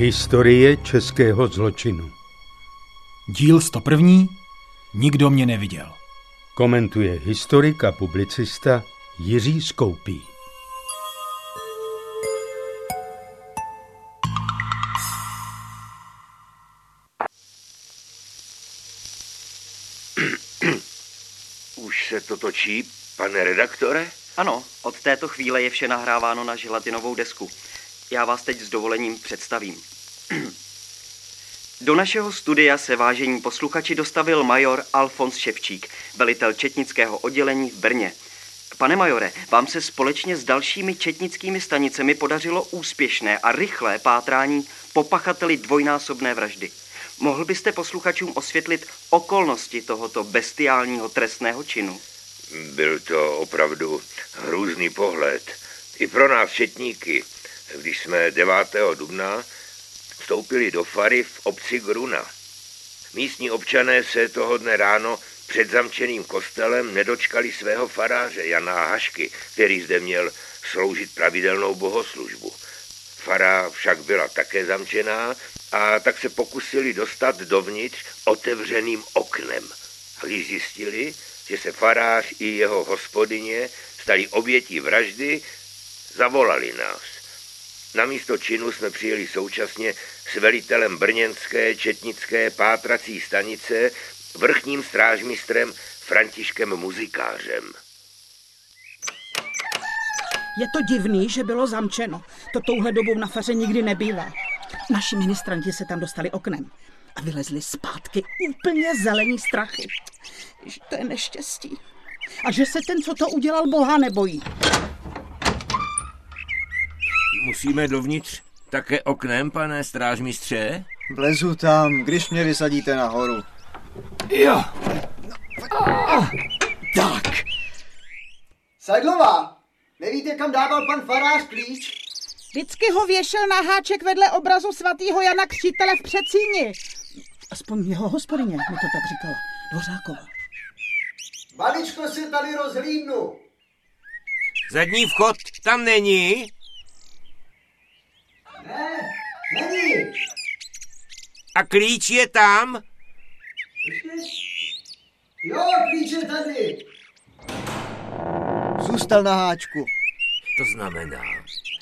Historie českého zločinu. Díl 101. Nikdo mě neviděl. Komentuje historik a publicista Jiří Skoupí. Už se to točí, pane redaktore? Ano, od této chvíle je vše nahráváno na želatinovou desku. Já vás teď s dovolením představím. Do našeho studia se vážení posluchači dostavil major Alfons Ševčík, velitel četnického oddělení v Brně. Pane majore, vám se společně s dalšími četnickými stanicemi podařilo úspěšné a rychlé pátrání po pachateli dvojnásobné vraždy. Mohl byste posluchačům osvětlit okolnosti tohoto bestiálního trestného činu? Byl to opravdu hrůzný pohled. I pro nás četníky, když jsme 9. dubna vstoupili do fary v obci Gruna. Místní občané se toho dne ráno před zamčeným kostelem nedočkali svého faráře Jana Hašky, který zde měl sloužit pravidelnou bohoslužbu. Fara však byla také zamčená a tak se pokusili dostat dovnitř otevřeným oknem. Když zjistili, že se farář i jeho hospodyně stali obětí vraždy, zavolali nás. Na místo činu jsme přijeli současně s velitelem brněnské četnické pátrací stanice, vrchním strážmistrem Františkem Muzikářem. Je to divný, že bylo zamčeno. To touhle dobou na faře nikdy nebývá. Naši ministranti se tam dostali oknem a vylezli zpátky úplně zelení strachy. Že to je neštěstí. A že se ten, co to udělal, boha nebojí. Musíme dovnitř také oknem, pane strážmistře? Vlezu tam, když mě vysadíte nahoru. Jo. Tak. Sajdlová, nevíte, kam dával pan farář klíč? Vždycky ho věšel na háček vedle obrazu svatého Jana Křtitele v Přecíni. Aspoň jeho hospodyně mi to tak říkala. Dvořáková. Maličko se tady rozhlídnu. Zadní vchod tam není? Ne, není. A klíč je tam? Jo, klíč je tady. Zůstal na háčku. To znamená,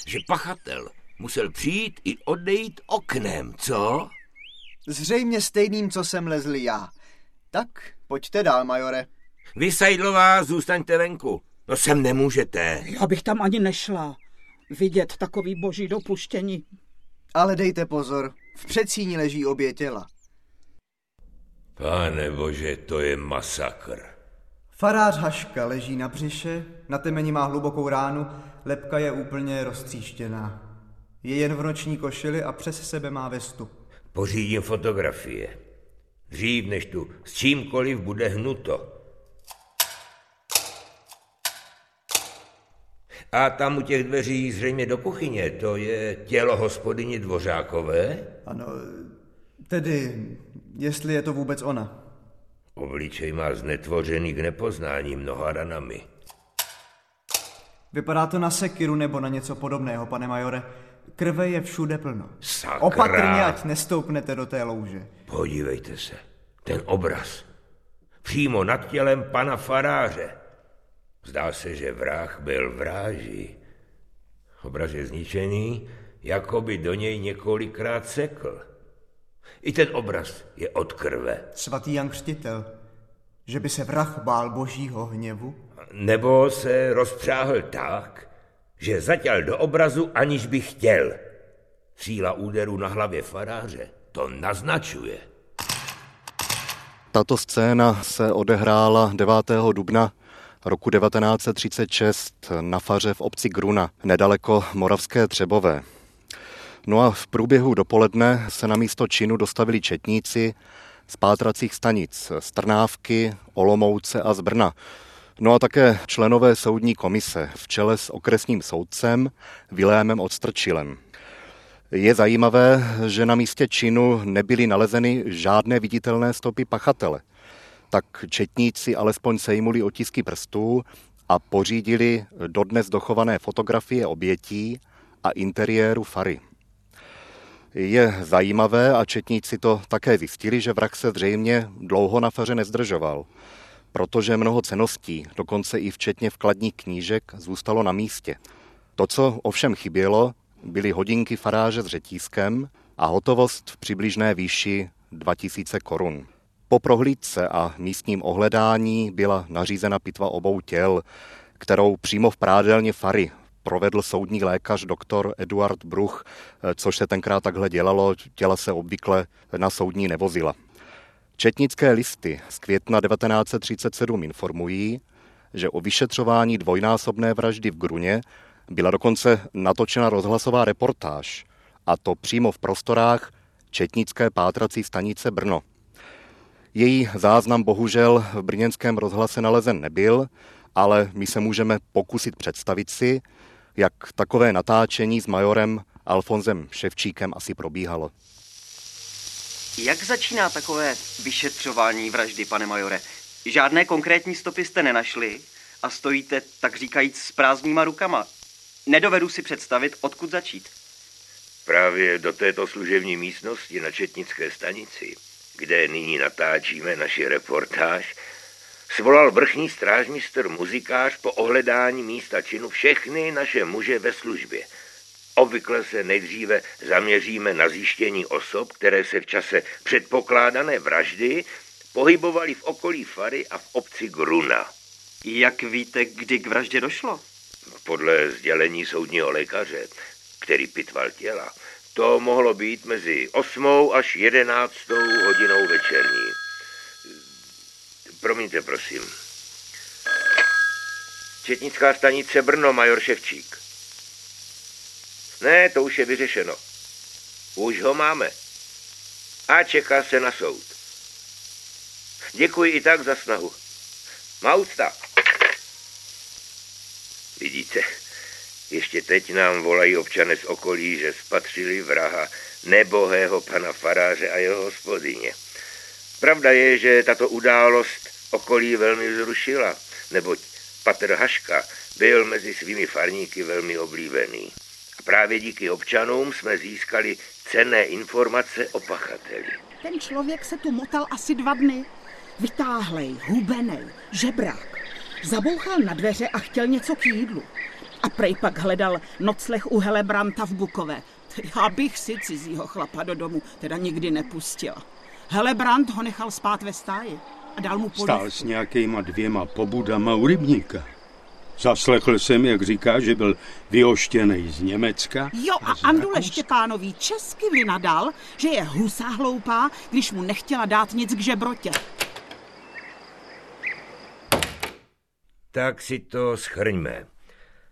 že pachatel musel přijít i odejít oknem, co? Zřejmě stejným, co jsem lezl já. Tak, pojďte dál, majore. Vy, Sajdlová, zůstaňte venku. No sem nemůžete. Já bych tam ani nešla. Vidět takový boží dopuštění. Ale dejte pozor, v předsíni leží obě těla. Pane bože, to je masakr. Farář Haška leží na břiše, na temeni má hlubokou ránu, lepka je úplně roztříštěná. Je jen v noční košili a přes sebe má vestu. Pořídím fotografie. Dřív, než tu s čímkoliv bude hnuto. A tam u těch dveří zřejmě do kuchyně, to je tělo hospodyně Dvořákové? Ano, tedy, jestli je to vůbec ona. Obličej má znetvořený k nepoznání mnoha ranami. Vypadá to na sekiru nebo na něco podobného, pane majore. Krve je všude plno. Sakra. Opatrně, ať nestoupnete do té louže. Podívejte se, ten obraz. Přímo nad tělem pana faráře. Zdá se, že vrah byl v ráži. Obraz je zničený, jako by do něj několikrát sekl. I ten obraz je od krve. Svatý Jan Křtitel, že by se vrah bál božího hněvu? Nebo se rozpřáhl tak, že zatěl do obrazu, aniž by chtěl. Síla úderu na hlavě faráře to naznačuje. Tato scéna se odehrála 9. dubna roku 1936 na faře v obci Gruna, nedaleko Moravské Třebové. No a v průběhu dopoledne se na místo činu dostavili četníci z pátracích stanic z Trnávky, Olomouce a z Brna. No a také členové soudní komise v čele s okresním soudcem Vilémem Odstrčilem. Je zajímavé, že na místě činu nebyly nalezeny žádné viditelné stopy pachatele. Tak četníci alespoň sejmuli otisky prstů a pořídili dodnes dochované fotografie obětí a interiéru fary. Je zajímavé a četníci to také zjistili, že vrak se zřejmě dlouho na faře nezdržoval, protože mnoho ceností, dokonce i včetně vkladních knížek, zůstalo na místě. To, co ovšem chybělo, byly hodinky faráže s řetízkem a hotovost v přibližné výši 2000 korun. Po prohlídce a místním ohledání byla nařízena pitva obou těl, kterou přímo v prádelně Fary provedl soudní lékař doktor Eduard Bruch, což se tenkrát takhle dělalo, těla se obvykle na soudní nevozila. Četnické listy z května 1937 informují, že o vyšetřování dvojnásobné vraždy v Gruně byla dokonce natočena rozhlasová reportáž, a to přímo v prostorách Četnické pátrací stanice Brno. Její záznam bohužel v brněnském rozhlase nalezen nebyl, ale my se můžeme pokusit představit si, jak takové natáčení s majorem Alfonzem Ševčíkem asi probíhalo. Jak začíná takové vyšetřování vraždy, pane majore? Žádné konkrétní stopy jste nenašli a stojíte, tak říkajíc, s prázdnýma rukama. Nedovedu si představit, odkud začít. Právě do této služební místnosti na Četnické stanici, kde nyní natáčíme naši reportáž, svolal vrchní strážmistr muzikář po ohledání místa činu všechny naše muže ve službě. Obvykle se nejdříve zaměříme na zjištění osob, které se v čase předpokládané vraždy pohybovali v okolí Fary a v obci Gruna. Jak víte, kdy k vraždě došlo? Podle sdělení soudního lékaře, který pitval těla, to mohlo být mezi 8 až 11 hodinou večerní. Promiňte, prosím. Četnická stanice Brno, major Ševčík. Ne, to už je vyřešeno. Už ho máme. A čeká se na soud. Děkuji i tak za snahu. Mausta. Vidíte, ještě teď nám volají občané z okolí, že spatřili vraha nebohého pana faráře a jeho hospodyně. Pravda je, že tato událost okolí velmi zrušila, neboť Patr Haška byl mezi svými farníky velmi oblíbený. A právě díky občanům jsme získali cenné informace o pachateli. Ten člověk se tu motal asi dva dny. Vytáhlej, hubenej, žebrák. Zabouchal na dveře a chtěl něco k jídlu. A prej pak hledal nocleh u Helebranta v Bukové. Já bych si cizího chlapa do domu teda nikdy nepustila. Helebrant ho nechal spát ve stáji a dal mu polívku. Stál s nějakýma dvěma pobudama u rybníka. Zaslechl jsem, jak říká, že byl vyoštěný z Německa. Jo a z Andule. Štěpánový česky vynadal, že je husa hloupá, když mu nechtěla dát nic k žebrotě. Tak si to schrňme.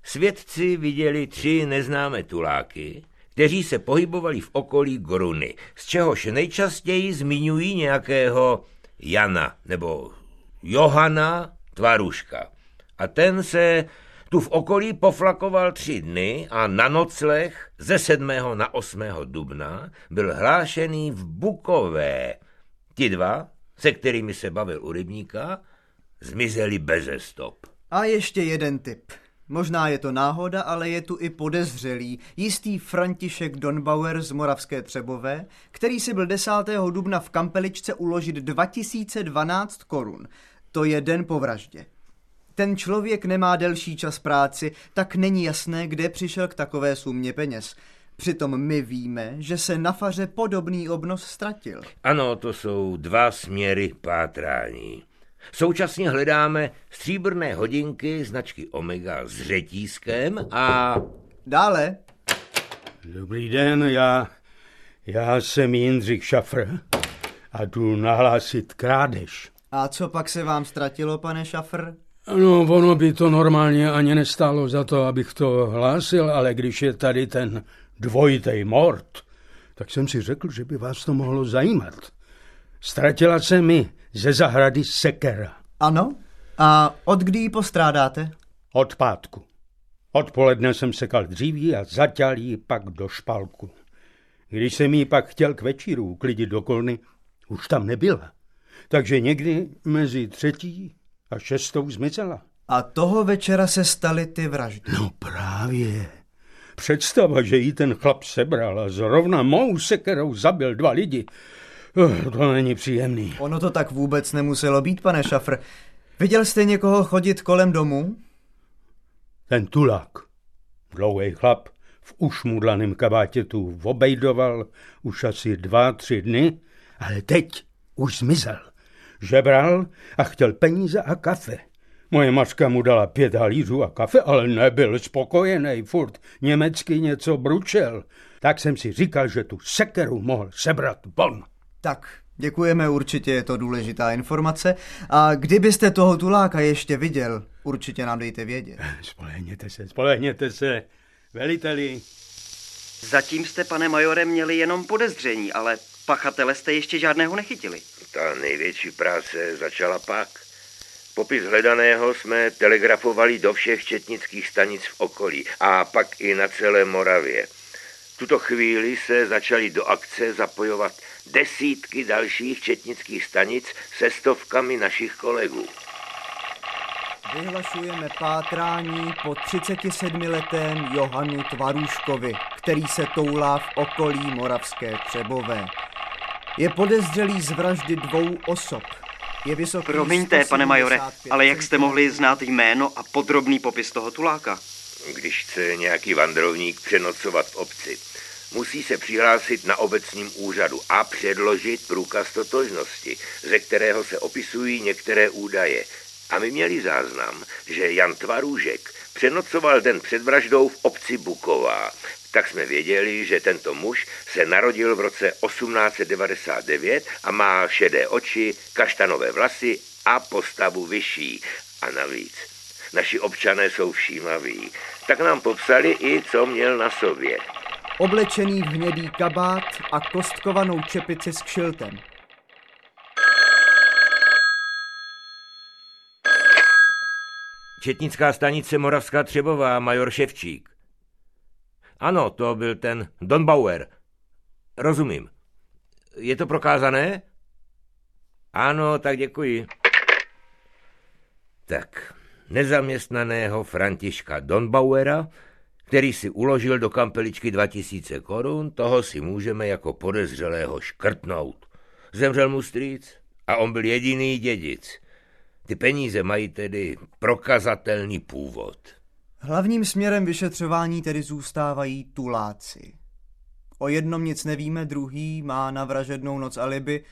Svědci viděli tři neznámé tuláky, kteří se pohybovali v okolí Gruny, z čehož nejčastěji zmiňují nějakého Jana nebo Johana Tvaruška. A ten se tu v okolí poflakoval tři dny a na nocleh ze 7. na 8. dubna byl hlášený v Bukové. Ti dva, se kterými se bavil u rybníka, zmizeli beze stop. A ještě jeden tip. Možná je to náhoda, ale je tu i podezřelý, jistý František Donbauer z Moravské Třebové, který si byl 10. dubna v Kampeličce uložit 2012 korun. To je den po vraždě. Ten člověk nemá delší čas práci, tak není jasné, kde přišel k takové sumě peněz. Přitom my víme, že se na faře podobný obnos ztratil. Ano, to jsou dva směry pátrání. Současně hledáme stříbrné hodinky značky Omega s řetízkem a Dále, Dobrý den, já, já jsem Jindřich Šafr a jdu nahlásit krádež. a co pak se vám ztratilo, pane Šafr? No, ono by to normálně ani nestálo za to, abych to hlásil, ale když je tady ten dvojitej mort, tak jsem si řekl, že by vás to mohlo zajímat. Ztratila se mi ze zahrady sekera Ano? A od kdy ji postrádáte? od pátku. Odpoledne jsem sekal dříví a zaťal ji pak do špalku. Když jsem ji pak chtěl k večíru uklidit do kolny, už tam nebyla. Takže někdy mezi třetí a šestou zmizela. A toho večera se staly ty vraždy. No právě. Představa, že jí ten chlap sebral a zrovna mou sekerou zabil dva lidi, eh, to není příjemný. Ono to tak vůbec nemuselo být, pane Šafr. Viděl jste někoho chodit kolem domu? Ten tulák, dlouhý chlap, v ušmudlaném kabátě tu obejdoval už asi dva, tři dny, ale teď už zmizel. Žebral a chtěl peníze a kafe. Moje mačka mu dala pět halířů a kafe, ale nebyl spokojený, furt německy něco bručel. Tak jsem si říkal, že tu sekeru mohl sebrat von. Tak, děkujeme, určitě je to důležitá informace. A kdybyste toho tuláka ještě viděl, určitě nám dejte vědět. Spolehněte se, spolehněte se. Veliteli. Zatím jste, pane majore, měli jenom podezření, ale pachatele jste ještě žádného nechytili. Ta největší práce začala pak. Popis hledaného jsme telegrafovali do všech četnických stanic v okolí a pak i na celé Moravě. V tuto chvíli se začaly do akce zapojovat desítky dalších četnických stanic se stovkami našich kolegů. Vyhlašujeme pátrání po 37-letém Johanu Tvarůškovi, který se toulá v okolí Moravské Třebové. Je podezřelý z vraždy dvou osob. Je vysoký Promiňte, pane majore, 175 ale jak jste mohli znát jméno a podrobný popis toho tuláka? Když chce nějaký vandrovník přenocovat v obci, musí se přihlásit na obecním úřadu a předložit průkaz totožnosti, ze kterého se opisují některé údaje. A my měli záznam, že Jan Tvarůžek přenocoval den před vraždou v obci Buková. Tak jsme věděli, že tento muž se narodil v roce 1899 a má šedé oči, kaštanové vlasy a postavu vyšší. A navíc, naši občané jsou všímaví, tak nám popsali i, co měl na sobě. Oblečený v hnědý kabát a kostkovanou čepici s kšiltem. Četnická stanice Moravská Třebová, major Ševčík. Ano, to byl ten Don Bauer. Rozumím. Je to prokázané? Ano, tak děkuji. Tak, nezaměstnaného Františka Donbauera, který si uložil do kampeličky 2000 korun, toho si můžeme jako podezřelého škrtnout. Zemřel mu strýc a on byl jediný dědic. Ty peníze mají tedy prokazatelný původ. Hlavním směrem vyšetřování tedy zůstávají tuláci. O jednom nic nevíme, druhý má na vražednou noc alibi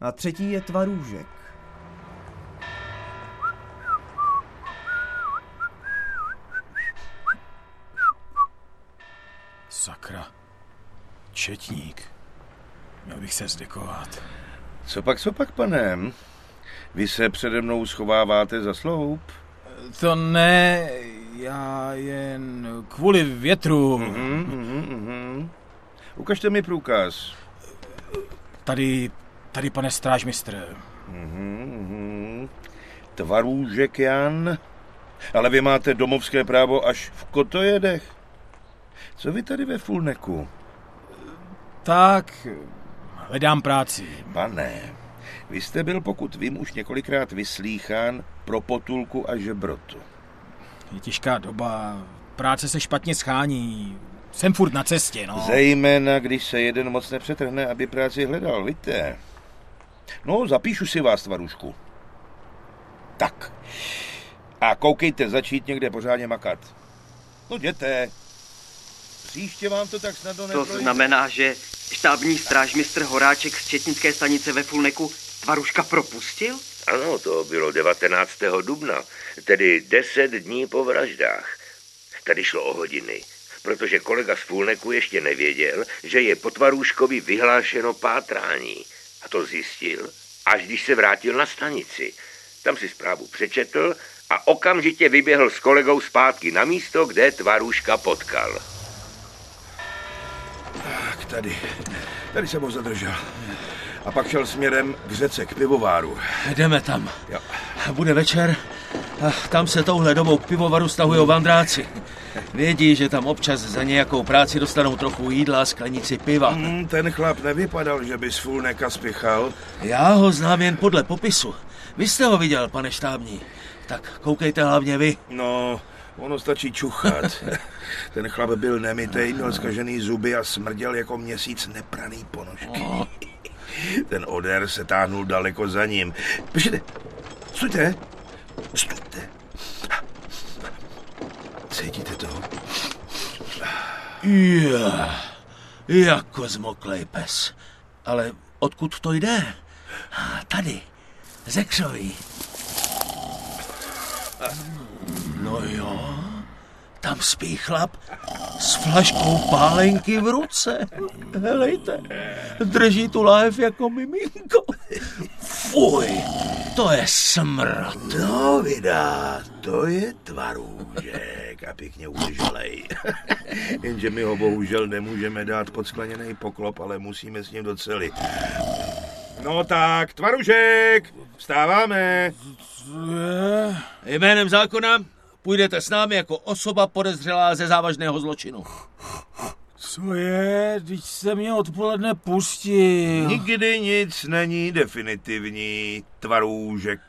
a třetí je tvarůžek. Sakra. Četník. Měl bych se zdekovat. Co pak, co pak, panem? Vy se přede mnou schováváte za sloup? To ne, já jen kvůli větru. Mhm, mhm, mhm. Ukažte mi průkaz. Tady, tady pane strážmistr. Mhm, mhm. Tvarůžek Jan. Ale vy máte domovské právo až v Kotojedech. Co vy tady ve Fulneku? Tak, hledám práci. Pane, vy jste byl, pokud vím, už několikrát vyslýchán pro potulku a žebrotu. Je těžká doba, práce se špatně schání. Jsem furt na cestě, no. Zejména, když se jeden moc nepřetrhne, aby práci hledal, víte? No, zapíšu si vás, tvarušku. Tak. A koukejte začít někde pořádně makat. No jděte. Příště vám to tak snadno To neprojde. znamená, že štábní strážmistr Horáček z Četnické stanice ve Fulneku Tvaruška propustil? Ano, to bylo 19. dubna, tedy 10 dní po vraždách. Tady šlo o hodiny, protože kolega z Fulneku ještě nevěděl, že je po Tvarůškovi vyhlášeno pátrání. A to zjistil, až když se vrátil na stanici. Tam si zprávu přečetl a okamžitě vyběhl s kolegou zpátky na místo, kde Tvarůška potkal. Tady. Tady jsem ho zadržel. A pak šel směrem k řece, k pivováru. Jdeme tam. Jo. Bude večer a tam se touhle dobou k pivovaru stahují vandráci. Vědí, že tam občas za nějakou práci dostanou trochu jídla a sklenici piva. Hmm, ten chlap nevypadal, že by z Fulneka spěchal. Já ho znám jen podle popisu. Vy jste ho viděl, pane štábní. Tak koukejte hlavně vy. No, Ono stačí čuchat. Ten chlap byl nemitej, měl zkažený zuby a smrděl jako měsíc nepraný ponožky. Ten odér se táhnul daleko za ním. Počkejte, stůjte, stůjte. Cítíte to? Ja, jako zmoklej pes. Ale odkud to jde? Tady, ze křoví. No jo, tam spí chlap s flaškou pálenky v ruce. Helejte, drží tu láhev jako miminko. Fuj, to je smrad. No, vydá, to je tvarůžek a pěkně udrželej. Jenže my ho bohužel nemůžeme dát pod skleněný poklop, ale musíme s ním do cely. No tak, tvarušek, vstáváme. Jménem zákona půjdete s námi jako osoba podezřelá ze závažného zločinu. Co je? Teď se mě odpoledne pustil. Nikdy nic není definitivní, tvarůžek.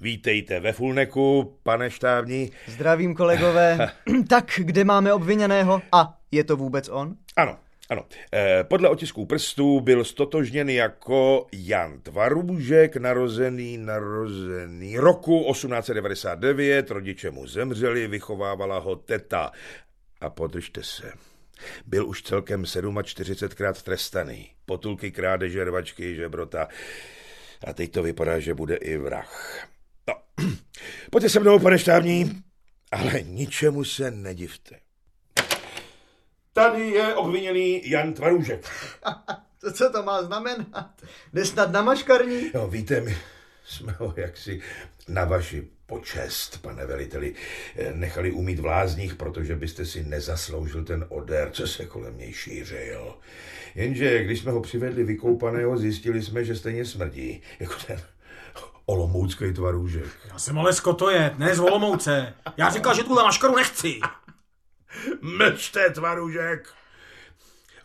Vítejte ve Fulneku, pane štábní. Zdravím, kolegové. tak, kde máme obviněného? A je to vůbec on? Ano, ano. Eh, podle otisků prstů byl stotožněn jako Jan Tvarůžek, narozený, narozený roku 1899, rodiče mu zemřeli, vychovávala ho teta. A podržte se. Byl už celkem 47krát trestaný. Potulky, krádeže, rvačky, žebrota. A teď to vypadá, že bude i vrah. No, pojďte se mnou, pane štábní, ale ničemu se nedivte. Tady je obviněný Jan Tvarůžek. To, co to má znamenat? Jde snad na maškarní? Jo, víte, my jsme ho jaksi na vaši počest, pane veliteli, eh, nechali umít v lázních, protože byste si nezasloužil ten odér, co se kolem něj šířil. Jenže když jsme ho přivedli vykoupaného, zjistili jsme, že stejně smrdí, jako ten olomoucký tvarůžek. Já jsem ale skotojet, ne z Olomouce. Já říkal, že tuhle maškaru nechci. Mlčte, tvarůžek!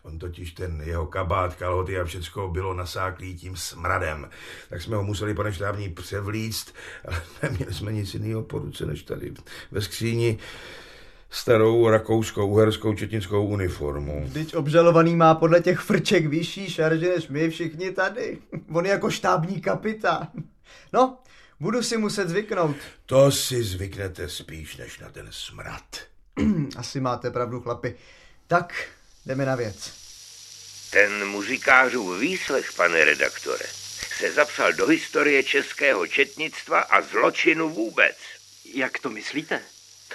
On totiž ten jeho kabát, kalhoty a všecko bylo nasáklý tím smradem. Tak jsme ho museli, pane štábní, převlíct, ale neměli jsme nic jiného po ruce, než tady ve skříni starou rakouskou, uherskou, četnickou uniformu. Vždyť obžalovaný má podle těch frček vyšší šarže než my všichni tady. On je jako štábní kapitán. No, budu si muset zvyknout. To si zvyknete spíš než na ten smrad. Asi máte pravdu, chlapi. Tak, jdeme na věc. Ten muzikářův výslech, pane redaktore, se zapsal do historie českého četnictva a zločinu vůbec. Jak to myslíte?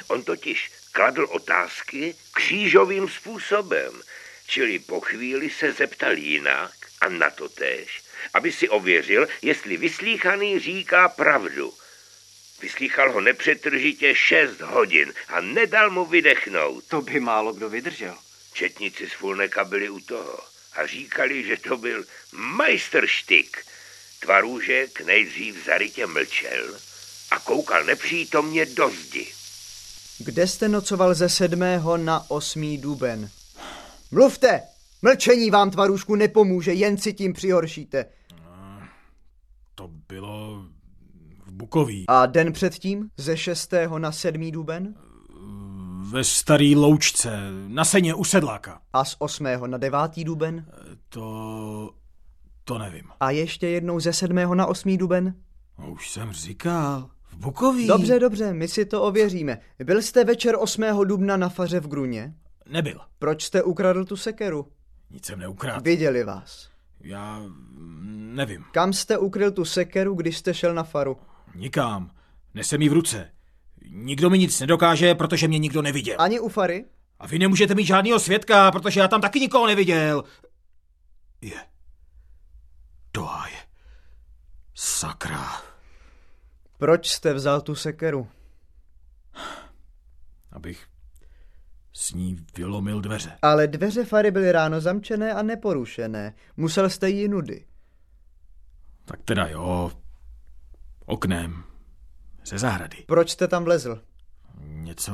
On totiž kladl otázky křížovým způsobem, čili po chvíli se zeptal jinak a na to též, aby si ověřil, jestli vyslíchaný říká pravdu. Vyslýchal ho nepřetržitě šest hodin a nedal mu vydechnout. To by málo kdo vydržel. Četníci z Fulneka byli u toho a říkali, že to byl majstrštyk. Tvarůžek nejdřív zarytě mlčel a koukal nepřítomně do zdi. Kde jste nocoval ze 7. na 8. duben? Mluvte! Mlčení vám, tvarušku, nepomůže, jen si tím přihoršíte. To bylo Bukoví. A den předtím, ze 6. na 7. duben? Ve starý loučce, na seně u sedláka. A z 8. na 9. duben? To... to nevím. A ještě jednou ze 7. na 8. duben? No, už jsem říkal, v Bukoví. Dobře, dobře, my si to ověříme. Byl jste večer 8. dubna na faře v Gruně? Nebyl. Proč jste ukradl tu sekeru? Nic jsem neukradl. Viděli vás. Já mm, nevím. Kam jste ukryl tu sekeru, když jste šel na faru? Nikam. Nesem ji v ruce. Nikdo mi nic nedokáže, protože mě nikdo neviděl. Ani u fary? A vy nemůžete mít žádného svědka, protože já tam taky nikoho neviděl. Je. To je. Sakra. Proč jste vzal tu sekeru? Abych s ní vylomil dveře. Ale dveře fary byly ráno zamčené a neporušené. Musel jste jí nudy. Tak teda jo. Oknem. Ze zahrady. Proč jste tam vlezl? Něco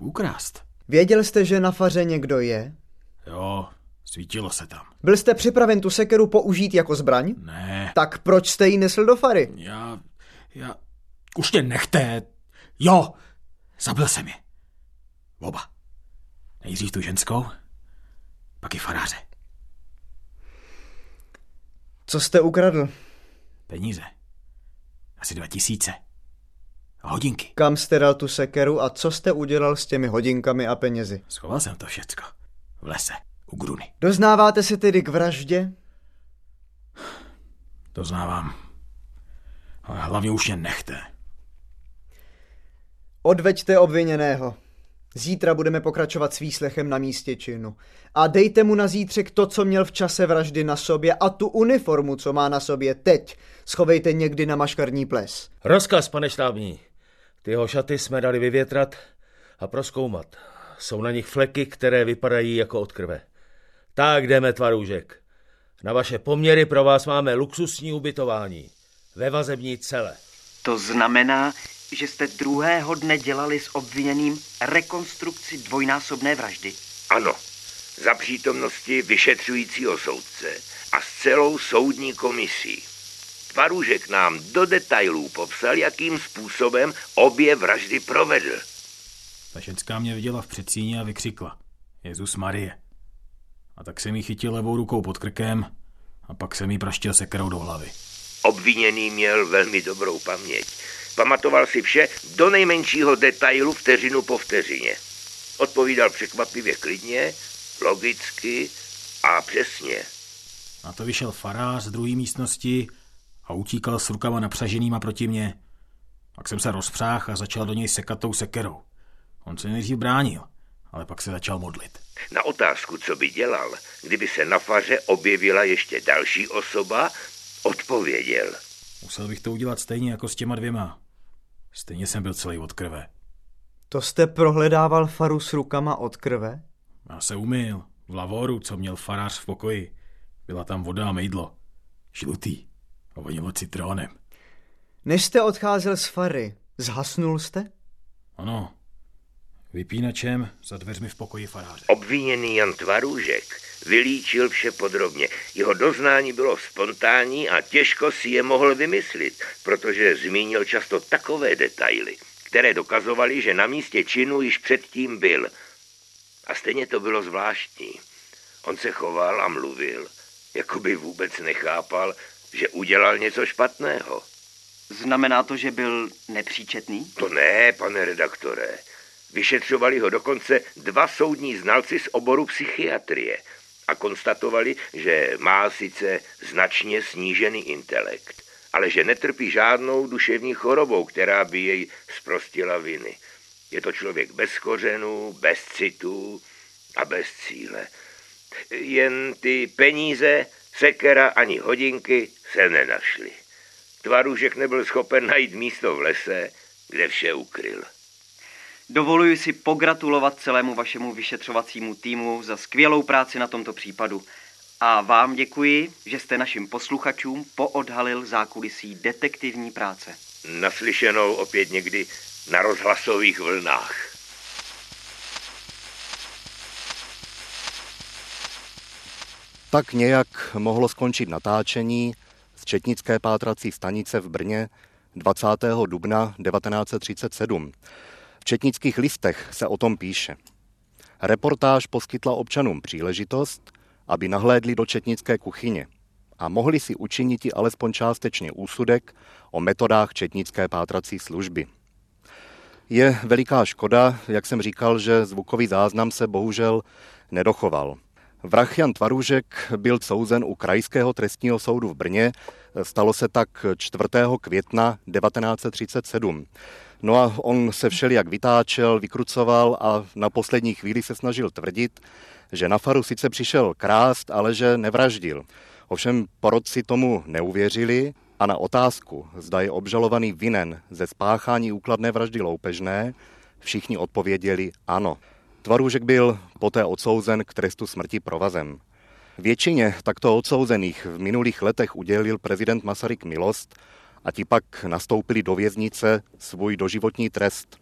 ukrást. Věděl jste, že na faře někdo je? Jo, svítilo se tam. Byl jste připraven tu sekeru použít jako zbraň? Ne, Tak proč jste ji nesl do fary? já, já, Už tě nechte. Jo, zabil jsem je. Oba. Nejdřív tu ženskou, pak i faráře. Co jste ukradl? Peníze. Asi dva tisíce. A hodinky. Kam jste dal tu sekeru a co jste udělal s těmi hodinkami a penězi? Schoval jsem to všecko. V lese, u Gruny. Doznáváte se tedy k vraždě? Doznávám. Ale hlavně už mě nechte. Odveďte obviněného. Zítra budeme pokračovat s výslechem na místě činu. A dejte mu na zítřek to, co měl v čase vraždy na sobě a tu uniformu, co má na sobě teď. Schovejte někdy na maškarní ples. Rozkaz, pane štábní. Tyho šaty jsme dali vyvětrat a proskoumat. Jsou na nich fleky, které vypadají jako od krve. Tak jdeme, tvarůžek. Na vaše poměry pro vás máme luxusní ubytování. Ve vazební cele. To znamená, že jste druhého dne dělali s obviněným rekonstrukci dvojnásobné vraždy? Ano, za přítomnosti vyšetřujícího soudce a s celou soudní komisí. Tvarůžek nám do detailů popsal, jakým způsobem obě vraždy provedl. Ta ženská mě viděla v předsíni a vykřikla. Jezus Marie. A tak jsem jí chytil levou rukou pod krkem a pak jsem jí praštil sekerou do hlavy. Obviněný měl velmi dobrou paměť. Pamatoval si vše do nejmenšího detailu vteřinu po vteřině. Odpovídal překvapivě klidně, logicky a přesně. Na to vyšel farář z druhé místnosti a utíkal s rukama napřaženýma proti mně. Pak jsem se rozpřáh a začal do něj sekat tou sekerou. On se nejdřív bránil, ale pak se začal modlit. Na otázku, co by dělal, kdyby se na faře objevila ještě další osoba, odpověděl. Musel bych to udělat stejně jako s těma dvěma. Stejně jsem byl celý od krve. To jste prohledával faru s rukama od krve? Já se umyl. V lavoru, co měl farář v pokoji. Byla tam voda a mejdlo. Žlutý. A vonilo citrónem. Než jste odcházel z fary, zhasnul jste? Ano. Vypínačem za dveřmi v pokoji faráře. Obviněný Jan Tvarůžek vylíčil vše podrobně. Jeho doznání bylo spontánní a těžko si je mohl vymyslit, protože zmínil často takové detaily, které dokazovaly, že na místě činu již předtím byl. A stejně to bylo zvláštní. On se choval a mluvil, jako by vůbec nechápal, že udělal něco špatného. Znamená to, že byl nepříčetný? To ne, pane redaktore. Vyšetřovali ho dokonce dva soudní znalci z oboru psychiatrie a konstatovali, že má sice značně snížený intelekt, ale že netrpí žádnou duševní chorobou, která by jej zprostila viny. Je to člověk bez kořenů, bez citů a bez cíle. Jen ty peníze, sekera ani hodinky se nenašly. Tvaružek nebyl schopen najít místo v lese, kde vše ukryl. Dovoluji si pogratulovat celému vašemu vyšetřovacímu týmu za skvělou práci na tomto případu. A vám děkuji, že jste našim posluchačům poodhalil zákulisí detektivní práce. Naslyšenou opět někdy na rozhlasových vlnách. Tak nějak mohlo skončit natáčení z Četnické pátrací stanice v Brně 20. dubna 1937. V četnických listech se o tom píše. Reportáž poskytla občanům příležitost, aby nahlédli do četnické kuchyně a mohli si učinit alespoň částečně úsudek o metodách četnické pátrací služby. Je veliká škoda, jak jsem říkal, že zvukový záznam se bohužel nedochoval. Vrah Jan Tvarůžek byl souzen u Krajského trestního soudu v Brně. Stalo se tak 4. května 1937. No a on se všelijak vytáčel, vykrucoval a na poslední chvíli se snažil tvrdit, že na faru sice přišel krást, ale že nevraždil. Ovšem porodci tomu neuvěřili a na otázku, zda je obžalovaný vinen ze spáchání úkladné vraždy loupežné, všichni odpověděli ano. Tvarůžek byl poté odsouzen k trestu smrti provazem. Většině takto odsouzených v minulých letech udělil prezident Masaryk milost a ti pak nastoupili do věznice svůj doživotní trest.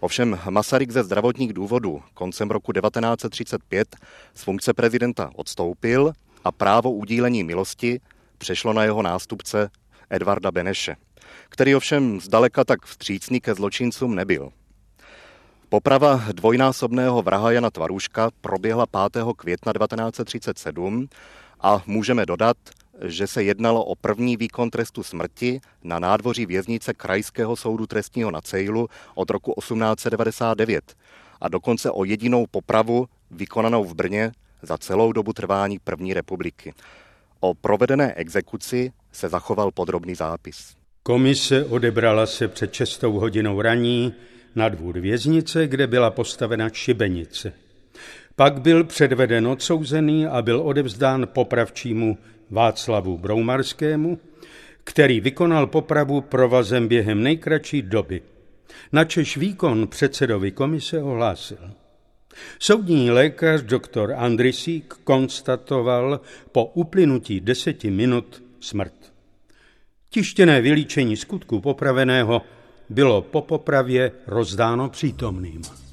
Ovšem Masaryk ze zdravotních důvodů koncem roku 1935 z funkce prezidenta odstoupil a právo udílení milosti přešlo na jeho nástupce Edvarda Beneše. který ovšem zdaleka tak vstřícný ke zločincům nebyl. Poprava dvojnásobného vraha Jana Tvaruška proběhla 5. května 1937 a můžeme dodat, že se jednalo o první výkon trestu smrti na nádvoří věznice Krajského soudu trestního na Cejlu od roku 1899 a dokonce o jedinou popravu vykonanou v Brně za celou dobu trvání první republiky. O provedené exekuci se zachoval podrobný zápis. Komise odebrala se před 6 hodinou raní na dvůr věznice, kde byla postavena šibenice. Pak byl předveden odsouzený a byl odevzdán popravčímu Václavu Broumarskému, který vykonal popravu provazem během nejkratší doby. Načež výkon předsedovi komise ohlásil. Soudní lékař doktor Andrisík konstatoval po uplynutí deseti minut smrt. Tištěné vylíčení skutku popraveného bylo po popravě rozdáno přítomným.